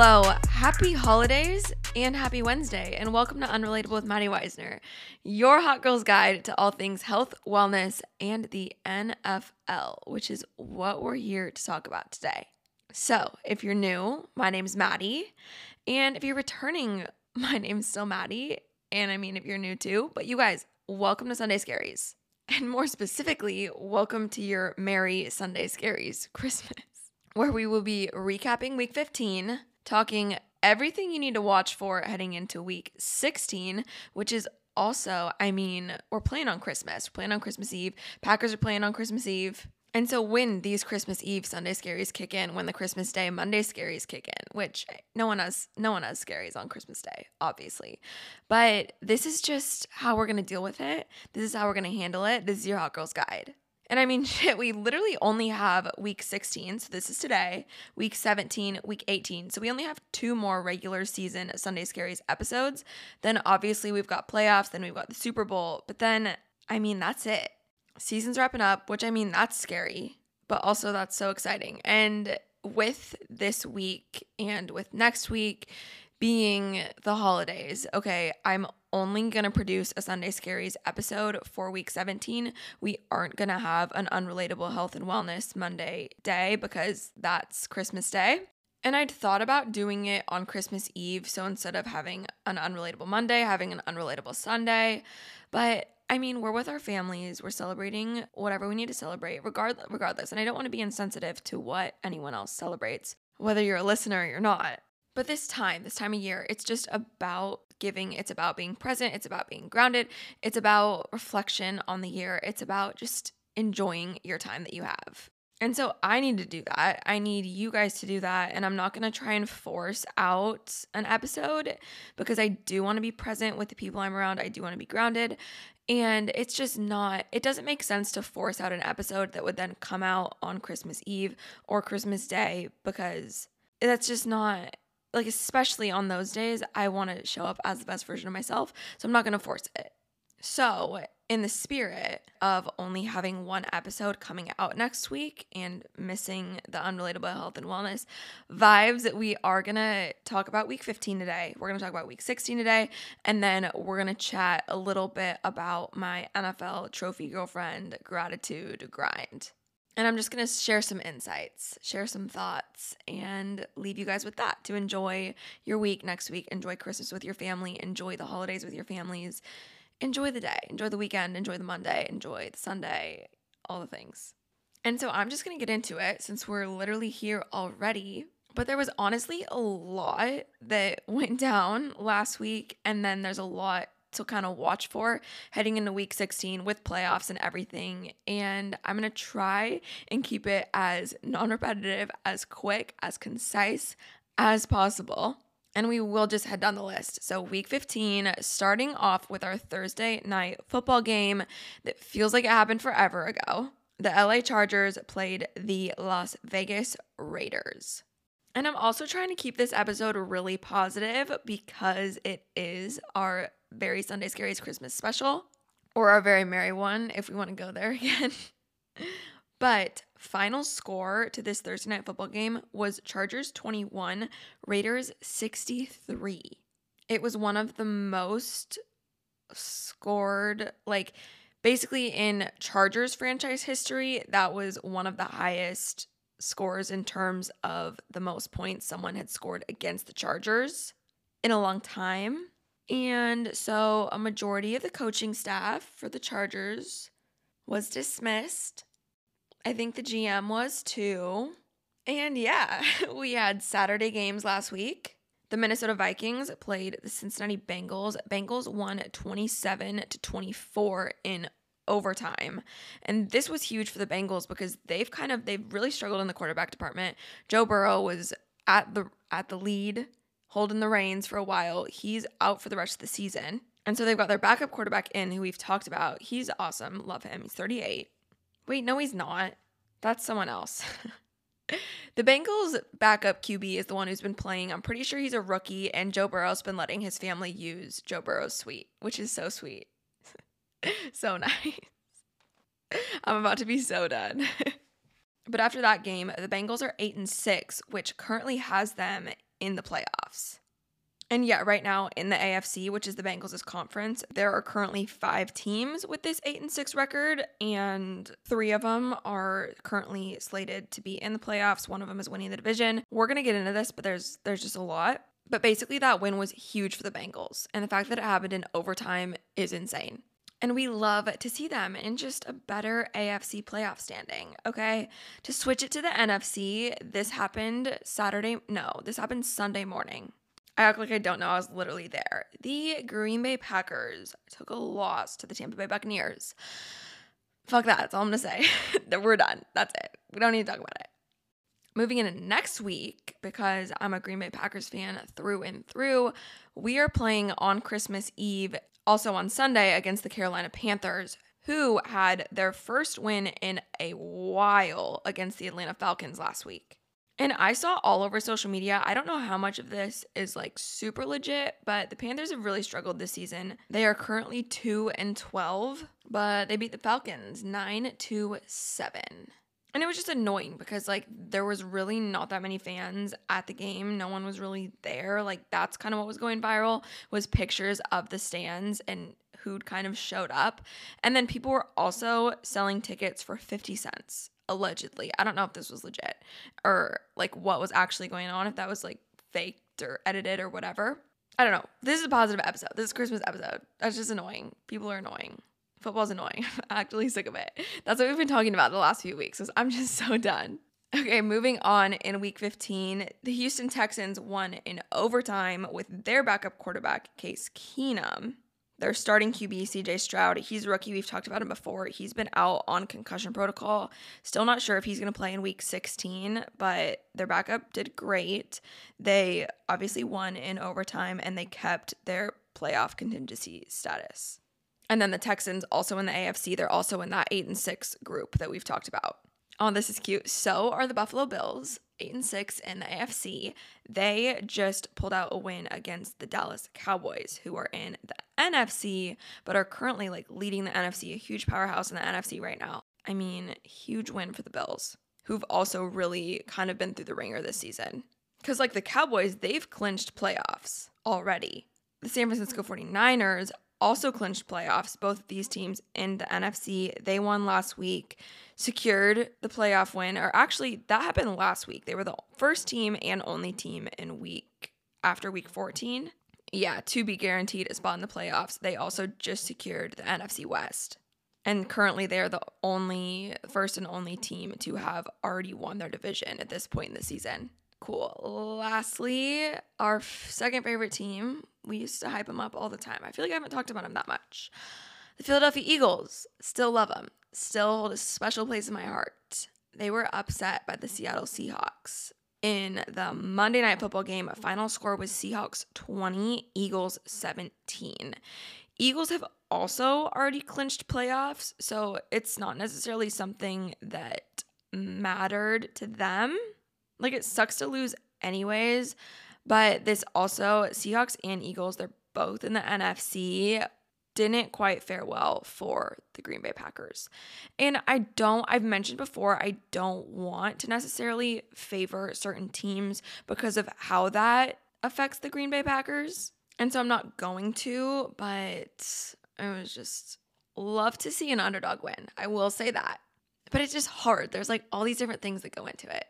Hello, happy holidays and happy Wednesday, and welcome to Unrelatable with Madi Weisner, your hot girl's guide to all things health, wellness, and the NFL, which is what we're here to talk about today. So, if you're new, my name's Madi, and if you're returning, my name's still Madi, and I mean if you're new too, but you guys, welcome to Sunday Scaries. And more specifically, welcome to your Merry Sunday Scaries Christmas where we will be recapping week 15, talking everything you need to watch for heading into week 16, which is also, I mean, we're playing on Christmas. We're playing on Christmas Eve. Packers are playing on Christmas Eve. And so when these Christmas Eve Sunday scaries kick in, when the Christmas Day Monday scaries kick in, which no one has no one has scaries on Christmas Day, obviously. But this is just how we're gonna deal with it. This is how we're gonna handle it. This is your hot girl's guide. And I mean, shit, we literally only have week 16. So this is today, week 17, week 18. So we only have two more regular season Sunday Scaries episodes. Then obviously we've got playoffs, then we've got the Super Bowl. But then, I mean, that's it. Season's wrapping up, which I mean, that's scary, but also that's so exciting. And with this week and with next week, being the holidays. Okay, I'm only going to produce a Sunday Scaries episode for week 17. We aren't going to have an unrelatable health and wellness Monday day because that's Christmas Day. And I'd thought about doing it on Christmas Eve. So instead of having an unrelatable Monday, having an unrelatable Sunday. But I mean, we're with our families, we're celebrating whatever we need to celebrate, regardless regardless. And I don't want to be insensitive to what anyone else celebrates, whether you're a listener or you're not. But this time, this time of year, it's just about giving. It's about being present. It's about being grounded. It's about reflection on the year. It's about just enjoying your time that you have. And so I need to do that. I need you guys to do that. And I'm not going to try and force out an episode because I do want to be present with the people I'm around. I do want to be grounded. And it's just not, it doesn't make sense to force out an episode that would then come out on Christmas Eve or Christmas Day because that's just not like especially on those days, I want to show up as the best version of myself. So I'm not going to force it. So, in the spirit of only having one episode coming out next week and missing the unrelatable health and wellness vibes, we are going to talk about week 15 today. We're going to talk about week 16 today. And then we're going to chat a little bit about my NFL trophy girlfriend gratitude grind. And I'm just going to share some insights, share some thoughts, and leave you guys with that to enjoy your week next week. Enjoy Christmas with your family. Enjoy the holidays with your families. Enjoy the day. Enjoy the weekend. Enjoy the Monday. Enjoy the Sunday. All the things. And so I'm just going to get into it since we're literally here already. But there was honestly a lot that went down last week. And then there's a lot to kind of watch for heading into week 16 with playoffs and everything. And I'm going to try and keep it as non repetitive, as quick, as concise as possible. And we will just head down the list. So, week 15, starting off with our Thursday night football game that feels like it happened forever ago. The LA Chargers played the Las Vegas Raiders. And I'm also trying to keep this episode really positive because it is our very Sunday Scaries Christmas special or our very merry one if we want to go there again. but final score to this Thursday night football game was Chargers 21, Raiders 63. It was one of the most scored, like basically in Chargers franchise history, that was one of the highest scores in terms of the most points someone had scored against the Chargers in a long time. And so a majority of the coaching staff for the Chargers was dismissed. I think the GM was too. And yeah, we had Saturday games last week. The Minnesota Vikings played the Cincinnati Bengals. Bengals won 27 to 24 in overtime. And this was huge for the Bengals because they've kind of they've really struggled in the quarterback department. Joe Burrow was at the at the lead holding the reins for a while. He's out for the rest of the season. And so they've got their backup quarterback in who we've talked about. He's awesome. Love him. He's 38. Wait, no, he's not. That's someone else. the Bengals backup QB is the one who's been playing. I'm pretty sure he's a rookie, and Joe Burrow's been letting his family use Joe Burrow's suite, which is so sweet. so nice. I'm about to be so done. but after that game, the Bengals are 8 and 6, which currently has them in the playoffs. And yeah, right now in the AFC, which is the Bengals' conference, there are currently five teams with this eight and six record, and three of them are currently slated to be in the playoffs. One of them is winning the division. We're gonna get into this, but there's there's just a lot. But basically, that win was huge for the Bengals, and the fact that it happened in overtime is insane. And we love to see them in just a better AFC playoff standing. Okay. To switch it to the NFC, this happened Saturday. No, this happened Sunday morning. I act like I don't know. I was literally there. The Green Bay Packers took a loss to the Tampa Bay Buccaneers. Fuck that. That's all I'm going to say. We're done. That's it. We don't need to talk about it. Moving into next week, because I'm a Green Bay Packers fan through and through, we are playing on Christmas Eve, also on Sunday, against the Carolina Panthers, who had their first win in a while against the Atlanta Falcons last week. And I saw all over social media. I don't know how much of this is like super legit, but the Panthers have really struggled this season. They are currently 2 and 12, but they beat the Falcons 9 to 7. And it was just annoying because like there was really not that many fans at the game. No one was really there. Like that's kind of what was going viral was pictures of the stands and who'd kind of showed up. And then people were also selling tickets for 50 cents allegedly. I don't know if this was legit or like what was actually going on, if that was like faked or edited or whatever. I don't know. This is a positive episode. This is Christmas episode. That's just annoying. People are annoying. Football's annoying. I'm actually sick of it. That's what we've been talking about the last few weeks. Is I'm just so done. Okay, moving on in week 15, the Houston Texans won in overtime with their backup quarterback, Case Keenum. Their starting QB, CJ Stroud, he's a rookie. We've talked about him before. He's been out on concussion protocol. Still not sure if he's going to play in week 16, but their backup did great. They obviously won in overtime and they kept their playoff contingency status. And then the Texans also in the AFC, they're also in that 8 and 6 group that we've talked about. Oh, this is cute. So are the Buffalo Bills eight and six in the AFC. They just pulled out a win against the Dallas Cowboys, who are in the NFC, but are currently like leading the NFC, a huge powerhouse in the NFC right now. I mean, huge win for the Bills, who've also really kind of been through the ringer this season. Because, like the Cowboys, they've clinched playoffs already. The San Francisco 49ers also clinched playoffs, both of these teams in the NFC. They won last week, secured the playoff win, or actually, that happened last week. They were the first team and only team in week after week 14. Yeah, to be guaranteed a spot in the playoffs. They also just secured the NFC West. And currently, they're the only, first and only team to have already won their division at this point in the season. Cool. Lastly, our second favorite team, we used to hype them up all the time. I feel like I haven't talked about them that much. The Philadelphia Eagles, still love them, still hold a special place in my heart. They were upset by the Seattle Seahawks. In the Monday Night Football game, final score was Seahawks 20, Eagles 17. Eagles have also already clinched playoffs, so it's not necessarily something that mattered to them like it sucks to lose anyways, but this also Seahawks and Eagles, they're both in the NFC didn't quite fare well for the Green Bay Packers. And I don't, I've mentioned before, I don't want to necessarily favor certain teams because of how that affects the Green Bay Packers. And so I'm not going to, but I was just love to see an underdog win. I will say that. But it's just hard. There's like all these different things that go into it.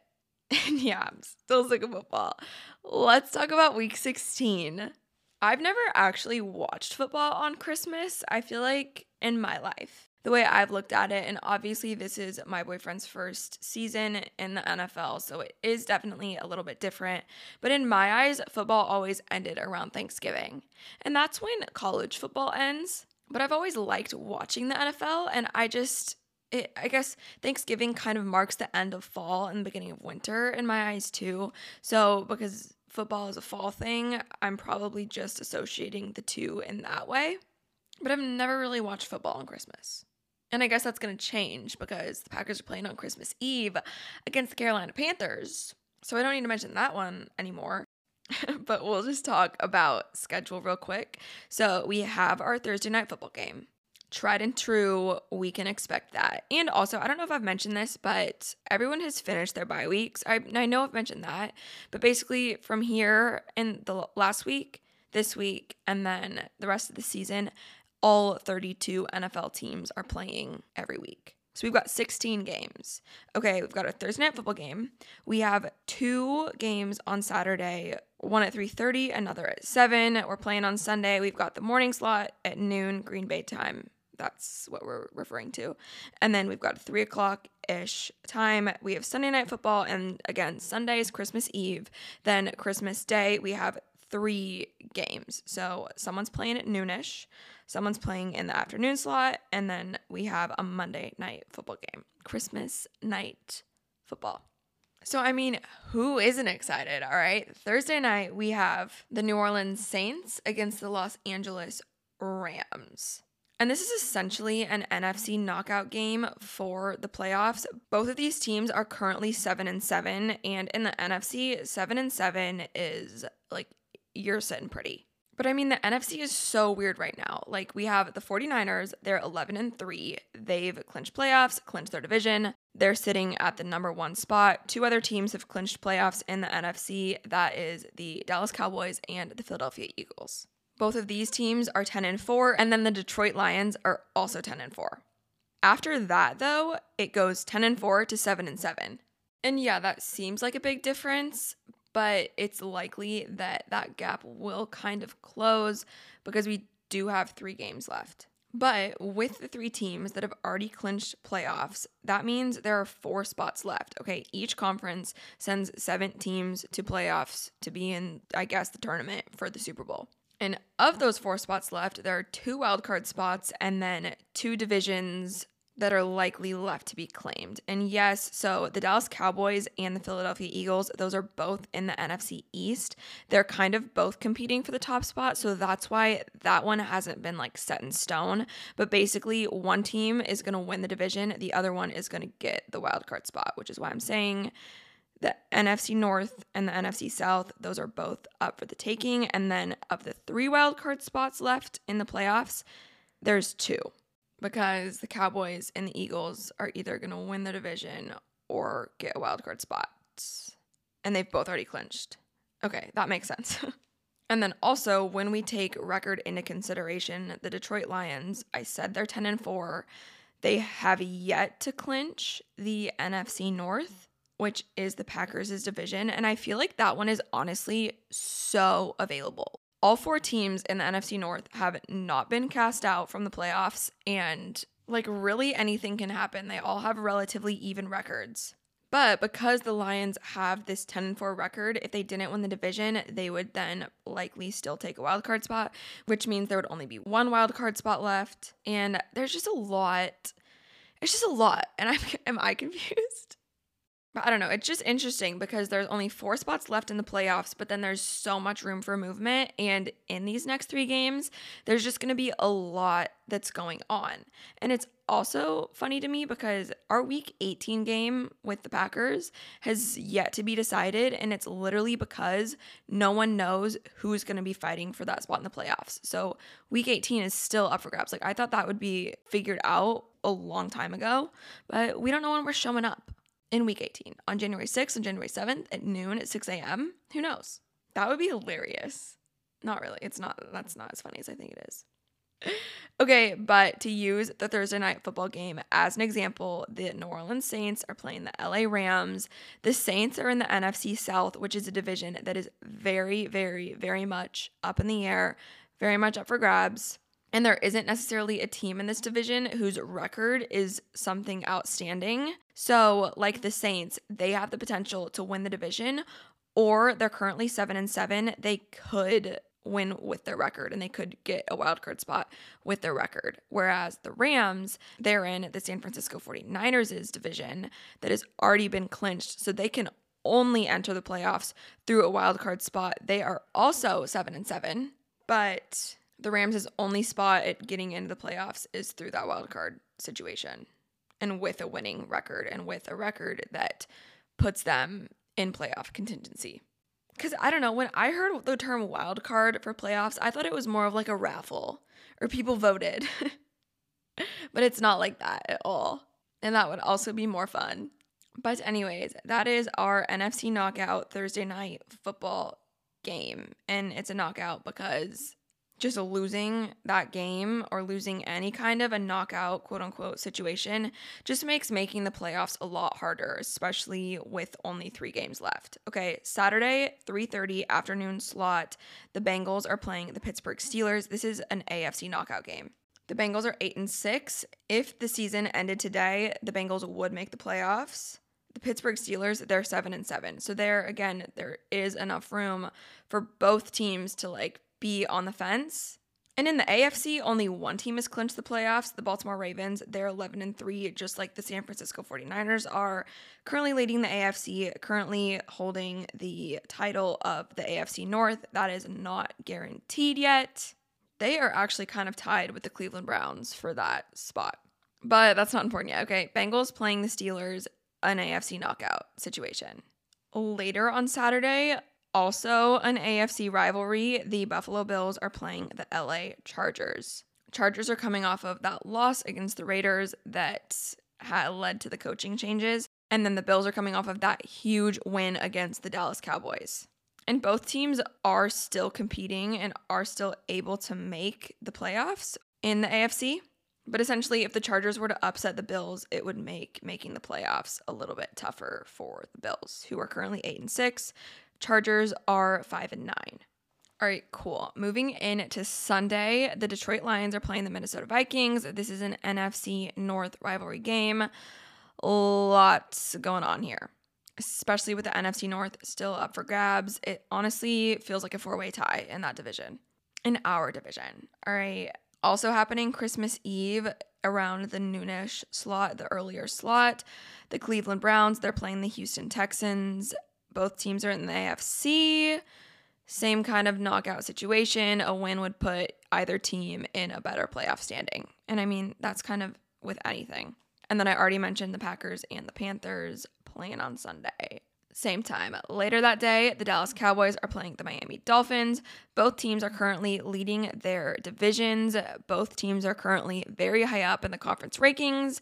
And yeah, I'm still sick of football. Let's talk about week 16. I've never actually watched football on Christmas, I feel like, in my life. The way I've looked at it, and obviously, this is my boyfriend's first season in the NFL, so it is definitely a little bit different. But in my eyes, football always ended around Thanksgiving. And that's when college football ends. But I've always liked watching the NFL, and I just it, I guess Thanksgiving kind of marks the end of fall and the beginning of winter in my eyes too. So because football is a fall thing, I'm probably just associating the two in that way. But I've never really watched football on Christmas. And I guess that's going to change because the Packers are playing on Christmas Eve against the Carolina Panthers. So I don't need to mention that one anymore. but we'll just talk about schedule real quick. So we have our Thursday night football game. Tried and true, we can expect that. And also, I don't know if I've mentioned this, but everyone has finished their bye weeks. I, I know I've mentioned that, but basically, from here in the last week, this week, and then the rest of the season, all 32 NFL teams are playing every week. So we've got 16 games. Okay, we've got a Thursday night football game. We have two games on Saturday, one at 3:30, another at 7. We're playing on Sunday. We've got the morning slot at noon, Green Bay time. That's what we're referring to. And then we've got three o'clock ish time. We have Sunday night football, and again, Sunday is Christmas Eve. Then Christmas Day, we have three games. So someone's playing at noonish, someone's playing in the afternoon slot, and then we have a Monday night football game. Christmas night football. So, I mean, who isn't excited? All right. Thursday night, we have the New Orleans Saints against the Los Angeles Rams. And this is essentially an NFC knockout game for the playoffs. Both of these teams are currently 7 and 7 and in the NFC 7 and 7 is like you're sitting pretty. But I mean, the NFC is so weird right now. Like, we have the 49ers, they're 11 and 3. They've clinched playoffs, clinched their division. They're sitting at the number one spot. Two other teams have clinched playoffs in the NFC that is the Dallas Cowboys and the Philadelphia Eagles. Both of these teams are 10 and 4, and then the Detroit Lions are also 10 and 4. After that, though, it goes 10 and 4 to 7 and 7. And yeah, that seems like a big difference, but it's likely that that gap will kind of close because we do have three games left. But with the three teams that have already clinched playoffs, that means there are four spots left. Okay, each conference sends seven teams to playoffs to be in, I guess, the tournament for the Super Bowl. And of those four spots left, there are two wildcard spots and then two divisions that are likely left to be claimed. And yes, so the Dallas Cowboys and the Philadelphia Eagles, those are both in the NFC East. They're kind of both competing for the top spot, so that's why that one hasn't been like set in stone. But basically, one team is going to win the division, the other one is going to get the wild card spot, which is why I'm saying the NFC North and the NFC South, those are both up for the taking. And then of the three wild card spots left in the playoffs, there's two because the Cowboys and the Eagles are either going to win the division or get a wild card spot. And they've both already clinched. Okay, that makes sense. and then also when we take record into consideration, the Detroit Lions, I said they're 10 and 4. They have yet to clinch the NFC North, which is the Packers' division, and I feel like that one is honestly so available all four teams in the NFC North have not been cast out from the playoffs, and like really anything can happen. They all have relatively even records. But because the Lions have this 10 4 record, if they didn't win the division, they would then likely still take a wild card spot, which means there would only be one wild card spot left. And there's just a lot. It's just a lot. And I'm am I confused? I don't know. It's just interesting because there's only four spots left in the playoffs, but then there's so much room for movement. And in these next three games, there's just going to be a lot that's going on. And it's also funny to me because our week 18 game with the Packers has yet to be decided. And it's literally because no one knows who's going to be fighting for that spot in the playoffs. So week 18 is still up for grabs. Like I thought that would be figured out a long time ago, but we don't know when we're showing up in week 18 on January 6th and January 7th at noon at 6 a.m. Who knows? That would be hilarious. Not really. It's not, that's not as funny as I think it is. Okay, but to use the Thursday night football game as an example, the New Orleans Saints are playing the LA Rams. The Saints are in the NFC South, which is a division that is very, very, very much up in the air, very much up for grabs. And there isn't necessarily a team in this division whose record is something outstanding. So, like the Saints, they have the potential to win the division, or they're currently 7 and 7. They could win with their record and they could get a wild card spot with their record. Whereas the Rams, they're in the San Francisco 49ers' division that has already been clinched. So they can only enter the playoffs through a wild card spot. They are also 7 and 7, but the Rams' only spot at getting into the playoffs is through that wild card situation and with a winning record and with a record that puts them in playoff contingency. Because I don't know, when I heard the term wild card for playoffs, I thought it was more of like a raffle or people voted. but it's not like that at all. And that would also be more fun. But, anyways, that is our NFC knockout Thursday night football game. And it's a knockout because just losing that game or losing any kind of a knockout quote unquote situation just makes making the playoffs a lot harder especially with only 3 games left. Okay, Saturday 3:30 afternoon slot, the Bengals are playing the Pittsburgh Steelers. This is an AFC knockout game. The Bengals are 8 and 6. If the season ended today, the Bengals would make the playoffs. The Pittsburgh Steelers, they're 7 and 7. So there again, there is enough room for both teams to like be on the fence. And in the AFC, only one team has clinched the playoffs, the Baltimore Ravens. They're 11 and 3, just like the San Francisco 49ers are currently leading the AFC, currently holding the title of the AFC North. That is not guaranteed yet. They are actually kind of tied with the Cleveland Browns for that spot. But that's not important yet. Okay, Bengals playing the Steelers, an AFC knockout situation. Later on Saturday, also, an AFC rivalry, the Buffalo Bills are playing the LA Chargers. Chargers are coming off of that loss against the Raiders that had led to the coaching changes. And then the Bills are coming off of that huge win against the Dallas Cowboys. And both teams are still competing and are still able to make the playoffs in the AFC. But essentially, if the Chargers were to upset the Bills, it would make making the playoffs a little bit tougher for the Bills, who are currently 8 and 6. Chargers are 5 and 9. All right, cool. Moving in to Sunday, the Detroit Lions are playing the Minnesota Vikings. This is an NFC North rivalry game. Lots going on here, especially with the NFC North still up for grabs. It honestly feels like a four way tie in that division, in our division. All right. Also happening Christmas Eve around the noonish slot, the earlier slot. The Cleveland Browns, they're playing the Houston Texans. Both teams are in the AFC. Same kind of knockout situation. A win would put either team in a better playoff standing. And I mean, that's kind of with anything. And then I already mentioned the Packers and the Panthers playing on Sunday. Same time. Later that day, the Dallas Cowboys are playing the Miami Dolphins. Both teams are currently leading their divisions. Both teams are currently very high up in the conference rankings.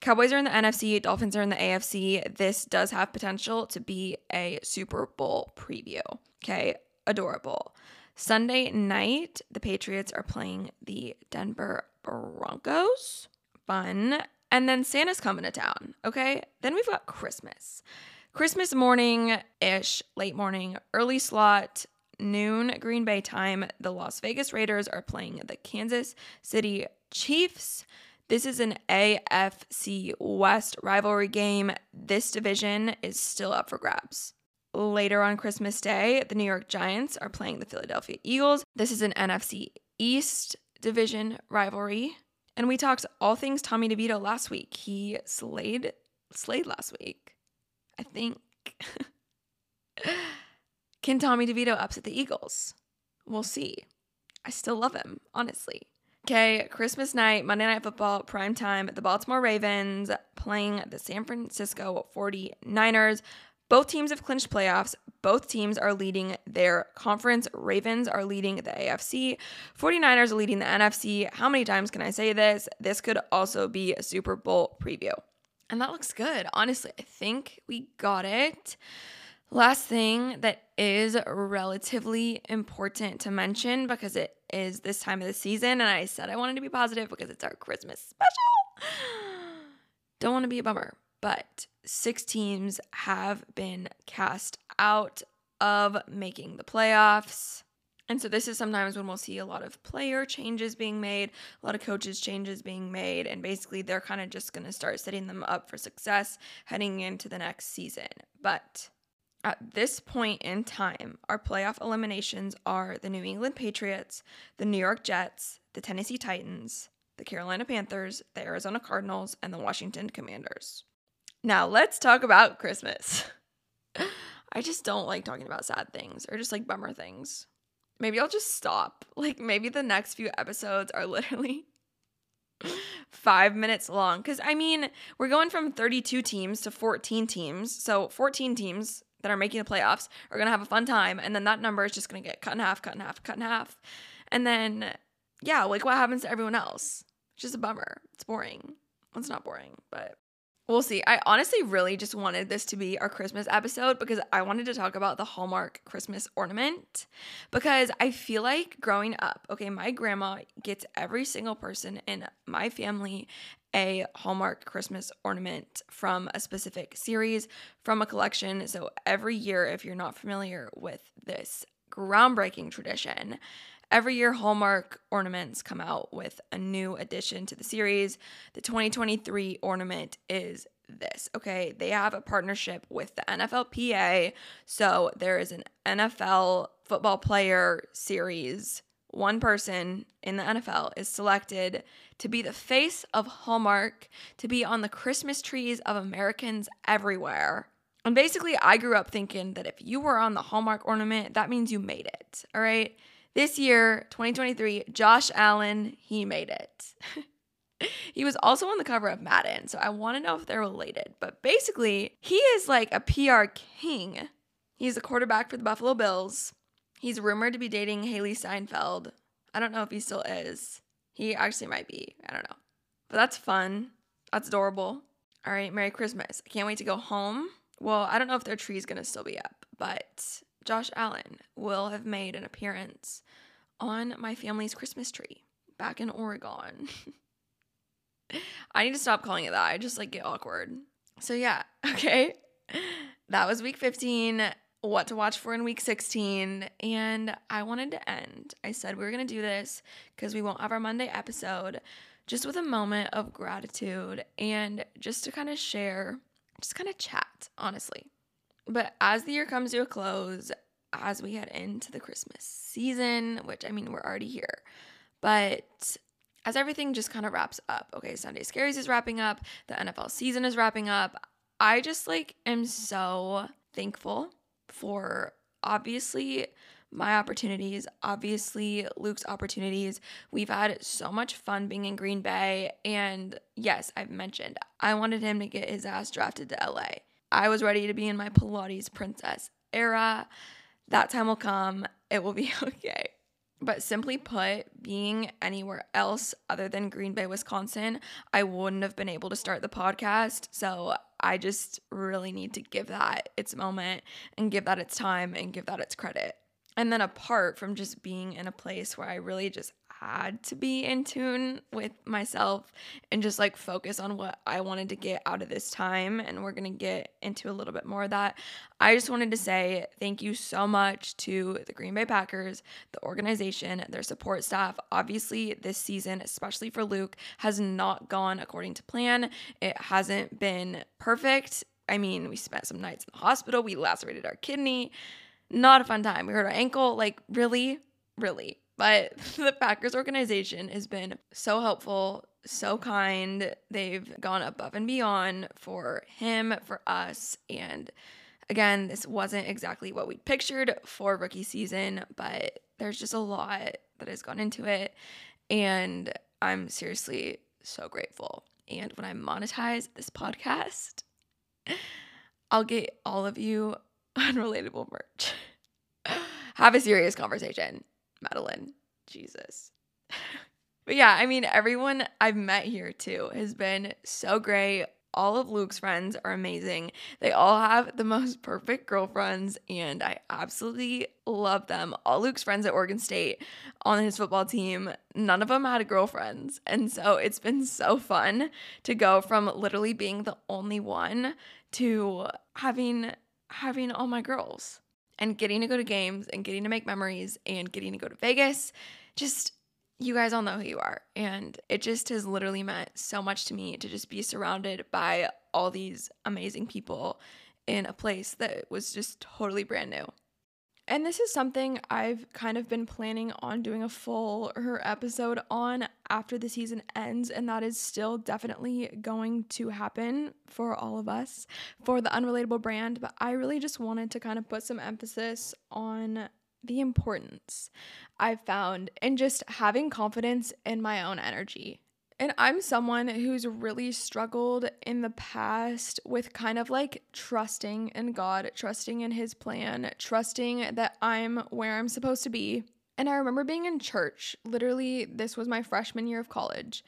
Cowboys are in the NFC, Dolphins are in the AFC. This does have potential to be a Super Bowl preview. Okay, adorable. Sunday night, the Patriots are playing the Denver Broncos. Fun. And then Santa's coming to town. Okay, then we've got Christmas. Christmas morning ish, late morning, early slot, noon Green Bay time. The Las Vegas Raiders are playing the Kansas City Chiefs. This is an AFC West rivalry game. This division is still up for grabs. Later on Christmas Day, the New York Giants are playing the Philadelphia Eagles. This is an NFC East division rivalry. And we talked all things Tommy DeVito last week. He slayed slayed last week. I think. Can Tommy DeVito upset the Eagles? We'll see. I still love him, honestly. Okay, Christmas night, Monday Night Football, prime time. The Baltimore Ravens playing the San Francisco 49ers. Both teams have clinched playoffs. Both teams are leading their conference. Ravens are leading the AFC. 49ers are leading the NFC. How many times can I say this? This could also be a Super Bowl preview. And that looks good. Honestly, I think we got it. Last thing that is relatively important to mention because it is this time of the season, and I said I wanted to be positive because it's our Christmas special. Don't want to be a bummer, but six teams have been cast out of making the playoffs. And so this is sometimes when we'll see a lot of player changes being made, a lot of coaches changes being made, and basically they're kind of just going to start setting them up for success heading into the next season. But at this point in time, our playoff eliminations are the New England Patriots, the New York Jets, the Tennessee Titans, the Carolina Panthers, the Arizona Cardinals, and the Washington Commanders. Now, let's talk about Christmas. I just don't like talking about sad things or just like bummer things. Maybe I'll just stop. Like, maybe the next few episodes are literally five minutes long. Because, I mean, we're going from 32 teams to 14 teams. So, 14 teams that are making the playoffs are going to have a fun time. And then that number is just going to get cut in half, cut in half, cut in half. And then, yeah, like what happens to everyone else? It's just a bummer. It's boring. It's not boring, but we'll see. I honestly really just wanted this to be our Christmas episode because I wanted to talk about the Hallmark Christmas ornament because I feel like growing up, okay, my grandma gets every single person in my family a Hallmark Christmas ornament from a specific series, from a collection. So every year, if you're not familiar with this groundbreaking tradition, every year Hallmark ornaments come out with a new addition to the series. The 2023 ornament is this. Okay, they have a partnership with the NFLPA. So there is an NFL football player series one person in the NFL is selected to be the face of Hallmark, to be on the Christmas trees of Americans everywhere. And basically, I grew up thinking that if you were on the Hallmark ornament, that means you made it. All right. This year, 2023, Josh Allen, he made it. he was also on the cover of Madden, so I want to know if they're related. But basically, he is like a PR king. He's a quarterback for the Buffalo Bills. He's rumored to be dating Hailee Steinfeld. I don't know if he still is. He actually might be. I don't know. But that's fun. That's adorable. All right, Merry Christmas. I can't wait to go home. Well, I don't know if their tree's going to still be up, but Josh Allen will have made an appearance on my family's Christmas tree back in Oregon. I need to stop calling it that. I just like get awkward. So, yeah, okay. That was week 15 what to watch for in week 16 and I wanted to end. I said we were going to do this because we won't have our Monday episode just with a moment of gratitude and just to kind of share, just kind of chat, honestly. But as the year comes to a close, as we head into the Christmas season, which I mean, we're already here, but as everything just kind of wraps up, okay, Sunday Scaries is wrapping up, the NFL season is wrapping up. I just like am so thankful for obviously my opportunities, obviously Luke's opportunities. We've had so much fun being in Green Bay. And yes, I've mentioned I wanted him to get his ass drafted to LA. I was ready to be in my Pilates princess era. That time will come. It will be okay. But simply put, being anywhere else other than Green Bay, Wisconsin, I wouldn't have been able to start the podcast. So I just really need to give that its moment and give that its time and give that its credit. And then apart from just being in a place where I really just had to be in tune with myself and just like focus on what I wanted to get out of this time. And we're going to get into a little bit more of that. I just wanted to say thank you so much to the Green Bay Packers, the organization, their support staff. Obviously, this season, especially for Luke, has not gone according to plan. It hasn't been perfect. I mean, we spent some nights in the hospital, we lacerated our kidney. Not a fun time. We hurt our ankle. Like, really, really but the Packers organization has been so helpful, so kind. They've gone above and beyond for him, for us. And again, this wasn't exactly what we pictured for rookie season, but there's just a lot that has gone into it. And I'm seriously so grateful. And when I monetize this podcast, I'll get all of you unrelatable merch. Have a serious conversation. Madilynn. Jesus. but yeah, I mean, everyone I've met here too has been so great. All of Luke's friends are amazing. They all have the most perfect girlfriends, and I absolutely love them. All Luke's friends at Oregon State on his football team, none of them had girlfriends. And so it's been so fun to go from literally being the only one to having having all my girls and getting to go to games and getting to make memories and getting to go to Vegas. Just you guys all know who you are. And it just has literally meant so much to me to just be surrounded by all these amazing people in a place that was just totally brand new. And this is something I've kind of been planning on doing a full her episode on after the season ends, and that is still definitely going to happen for all of us for the unrelatable brand. But I really just wanted to kind of put some emphasis on the importance I've found in just having confidence in my own energy and I'm someone who's really struggled in the past with kind of like trusting in God, trusting in His plan, trusting that I'm where I'm supposed to be. And I remember being in church, literally, this was my freshman year of college.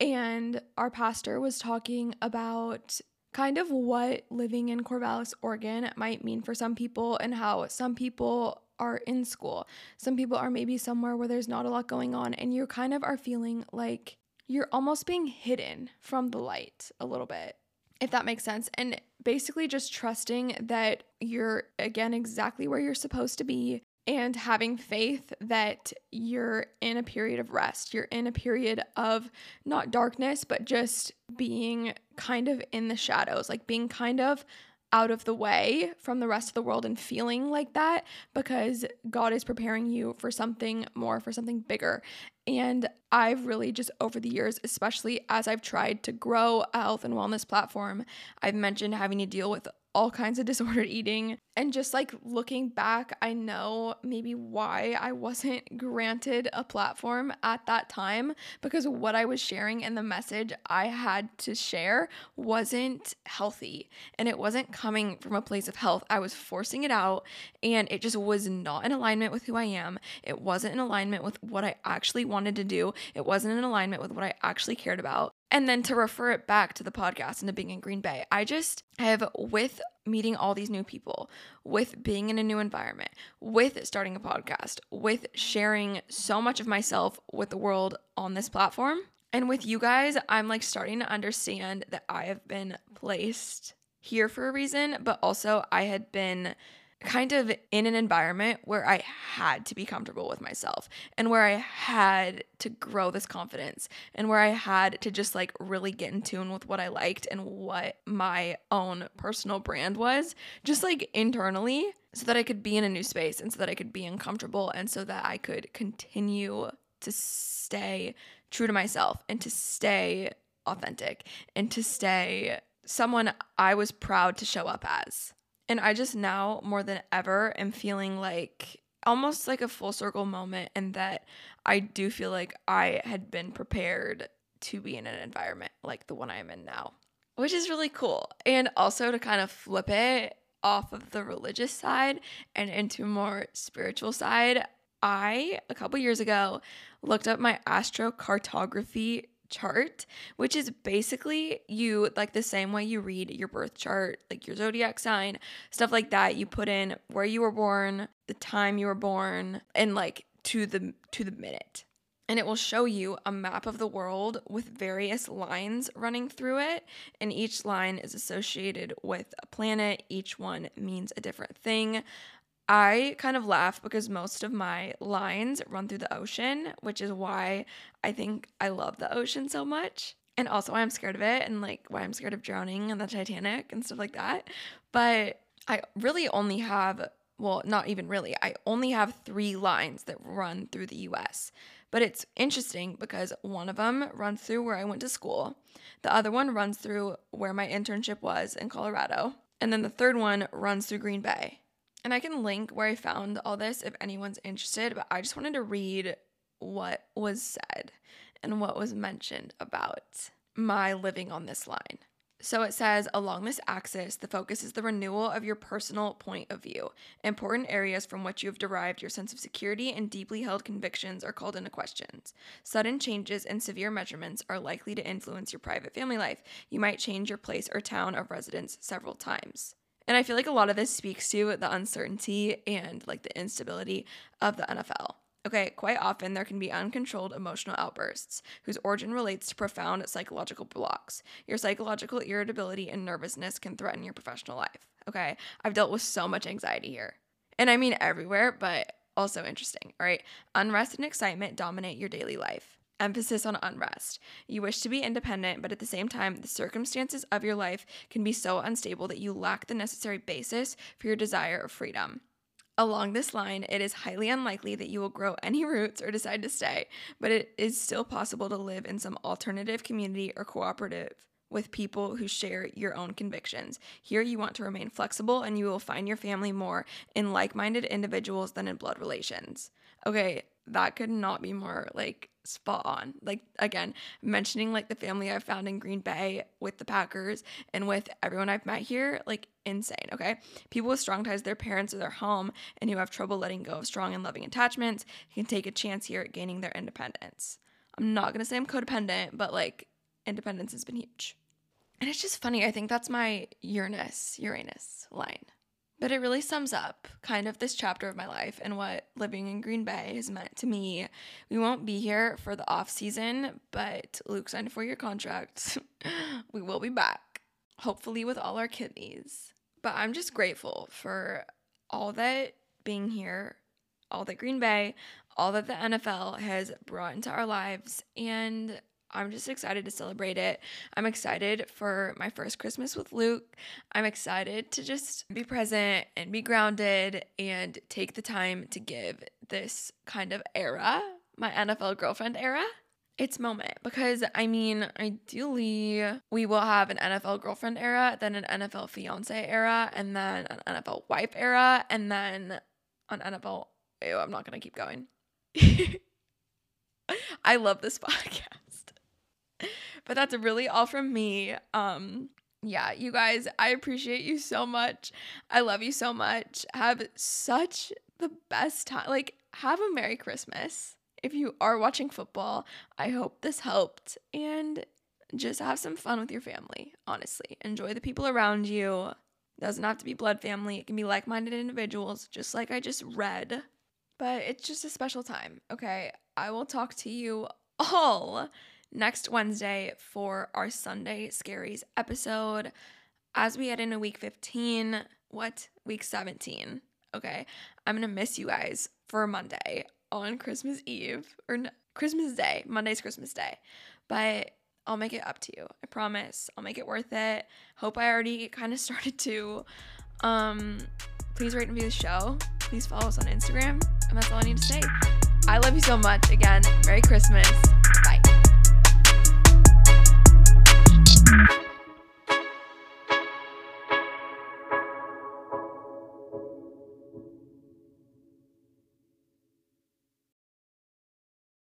And our pastor was talking about kind of what living in Corvallis, Oregon might mean for some people and how some people are in school. Some people are maybe somewhere where there's not a lot going on and you kind of are feeling like you're almost being hidden from the light a little bit, if that makes sense. And basically just trusting that you're, again, exactly where you're supposed to be and having faith that you're in a period of rest. You're in a period of not darkness, but just being kind of in the shadows, like being kind of out of the way from the rest of the world and feeling like that because God is preparing you for something more, for something bigger. And I've really just over the years, especially as I've tried to grow a health and wellness platform, I've mentioned having to deal with all kinds of disordered eating. And just like looking back, I know maybe why I wasn't granted a platform at that time because what I was sharing and the message I had to share wasn't healthy and it wasn't coming from a place of health. I was forcing it out and it just was not in alignment with who I am. It wasn't in alignment with what I actually wanted to do. It wasn't in alignment with what I actually cared about. And then to refer it back to the podcast and to being in Green Bay, I just have, with meeting all these new people, with being in a new environment, with starting a podcast, with sharing so much of myself with the world on this platform, and with you guys, I'm like starting to understand that I have been placed here for a reason, but also I had been kind of in an environment where I had to be comfortable with myself and where I had to grow this confidence and where I had to just like really get in tune with what I liked and what my own personal brand was, just like internally, so that I could be in a new space and so that I could be uncomfortable and so that I could continue to stay true to myself and to stay authentic and to stay someone I was proud to show up as. And I just now more than ever am feeling like almost like a full circle moment, and that I do feel like I had been prepared to be in an environment like the one I am in now, which is really cool. And also to kind of flip it off of the religious side and into more spiritual side, I a couple years ago looked up my astrocartography chart, which is basically you like the same way you read your birth chart, like your zodiac sign, stuff like that. You put in where you were born, the time you were born, and like to the to the minute. And it will show you a map of the world with various lines running through it. And each line is associated with a planet. Each one means a different thing. I kind of laugh because most of my lines run through the ocean, which is why I think I love the ocean so much. And also why I'm scared of it and like why I'm scared of drowning and the Titanic and stuff like that. But I really only have, well, not even really, I only have three lines that run through the US. But it's interesting because one of them runs through where I went to school, the other one runs through where my internship was in Colorado, and then the third one runs through Green Bay. And I can link where I found all this if anyone's interested, but I just wanted to read what was said and what was mentioned about my living on this line. So it says along this axis, the focus is the renewal of your personal point of view. Important areas from which you have derived your sense of security and deeply held convictions are called into questions. Sudden changes and severe measurements are likely to influence your private family life. You might change your place or town of residence several times. And I feel like a lot of this speaks to the uncertainty and like the instability of the NFL. Okay, quite often there can be uncontrolled emotional outbursts whose origin relates to profound psychological blocks. Your psychological irritability and nervousness can threaten your professional life. Okay, I've dealt with so much anxiety here. And I mean everywhere, but also interesting. All right, unrest and excitement dominate your daily life emphasis on unrest. You wish to be independent, but at the same time, the circumstances of your life can be so unstable that you lack the necessary basis for your desire of freedom. Along this line, it is highly unlikely that you will grow any roots or decide to stay, but it is still possible to live in some alternative community or cooperative with people who share your own convictions. Here, you want to remain flexible and you will find your family more in like minded individuals than in blood relations. Okay, that could not be more like spot on. Like again, mentioning like the family I've found in Green Bay with the Packers and with everyone I've met here, like insane, okay? People with strong ties to their parents or their home and who have trouble letting go of strong and loving attachments can take a chance here at gaining their independence. I'm not gonna say I'm codependent, but like independence has been huge. And it's just funny. I think that's my Uranus, Uranus line. But it really sums up kind of this chapter of my life and what living in Green Bay has meant to me. We won't be here for the off season, but Luke signed a four year contract. we will be back, hopefully with all our kidneys. But I'm just grateful for all that being here, all that Green Bay, all that the NFL has brought into our lives. And I'm just excited to celebrate it. I'm excited for my first Christmas with Luke. I'm excited to just be present and be grounded and take the time to give this kind of era, my NFL girlfriend era, its moment. Because I mean, ideally, we will have an NFL girlfriend era, then an NFL fiance era, and then an NFL wife era, and then an NFL. Ew, I'm not going to keep going. I love this podcast but that's really all from me. Um, yeah, you guys, I appreciate you so much. I love you so much. Have such the best time. Like, have a Merry Christmas. If you are watching football, I hope this helped. And just have some fun with your family, honestly. Enjoy the people around you. Doesn't have to be blood family, it can be like minded individuals, just like I just read. But it's just a special time, okay? I will talk to you all next Wednesday for our Sunday Scaries episode. As we head into week 15, what? Week 17. Okay. I'm going to miss you guys for Monday on Christmas Eve or no, Christmas Day. Monday's Christmas Day. But I'll make it up to you. I promise. I'll make it worth it. Hope I already kind of started to. Um, please rate and review the show. Please follow us on Instagram. And that's all I need to say. I love you so much. Again, Merry Christmas Thank you.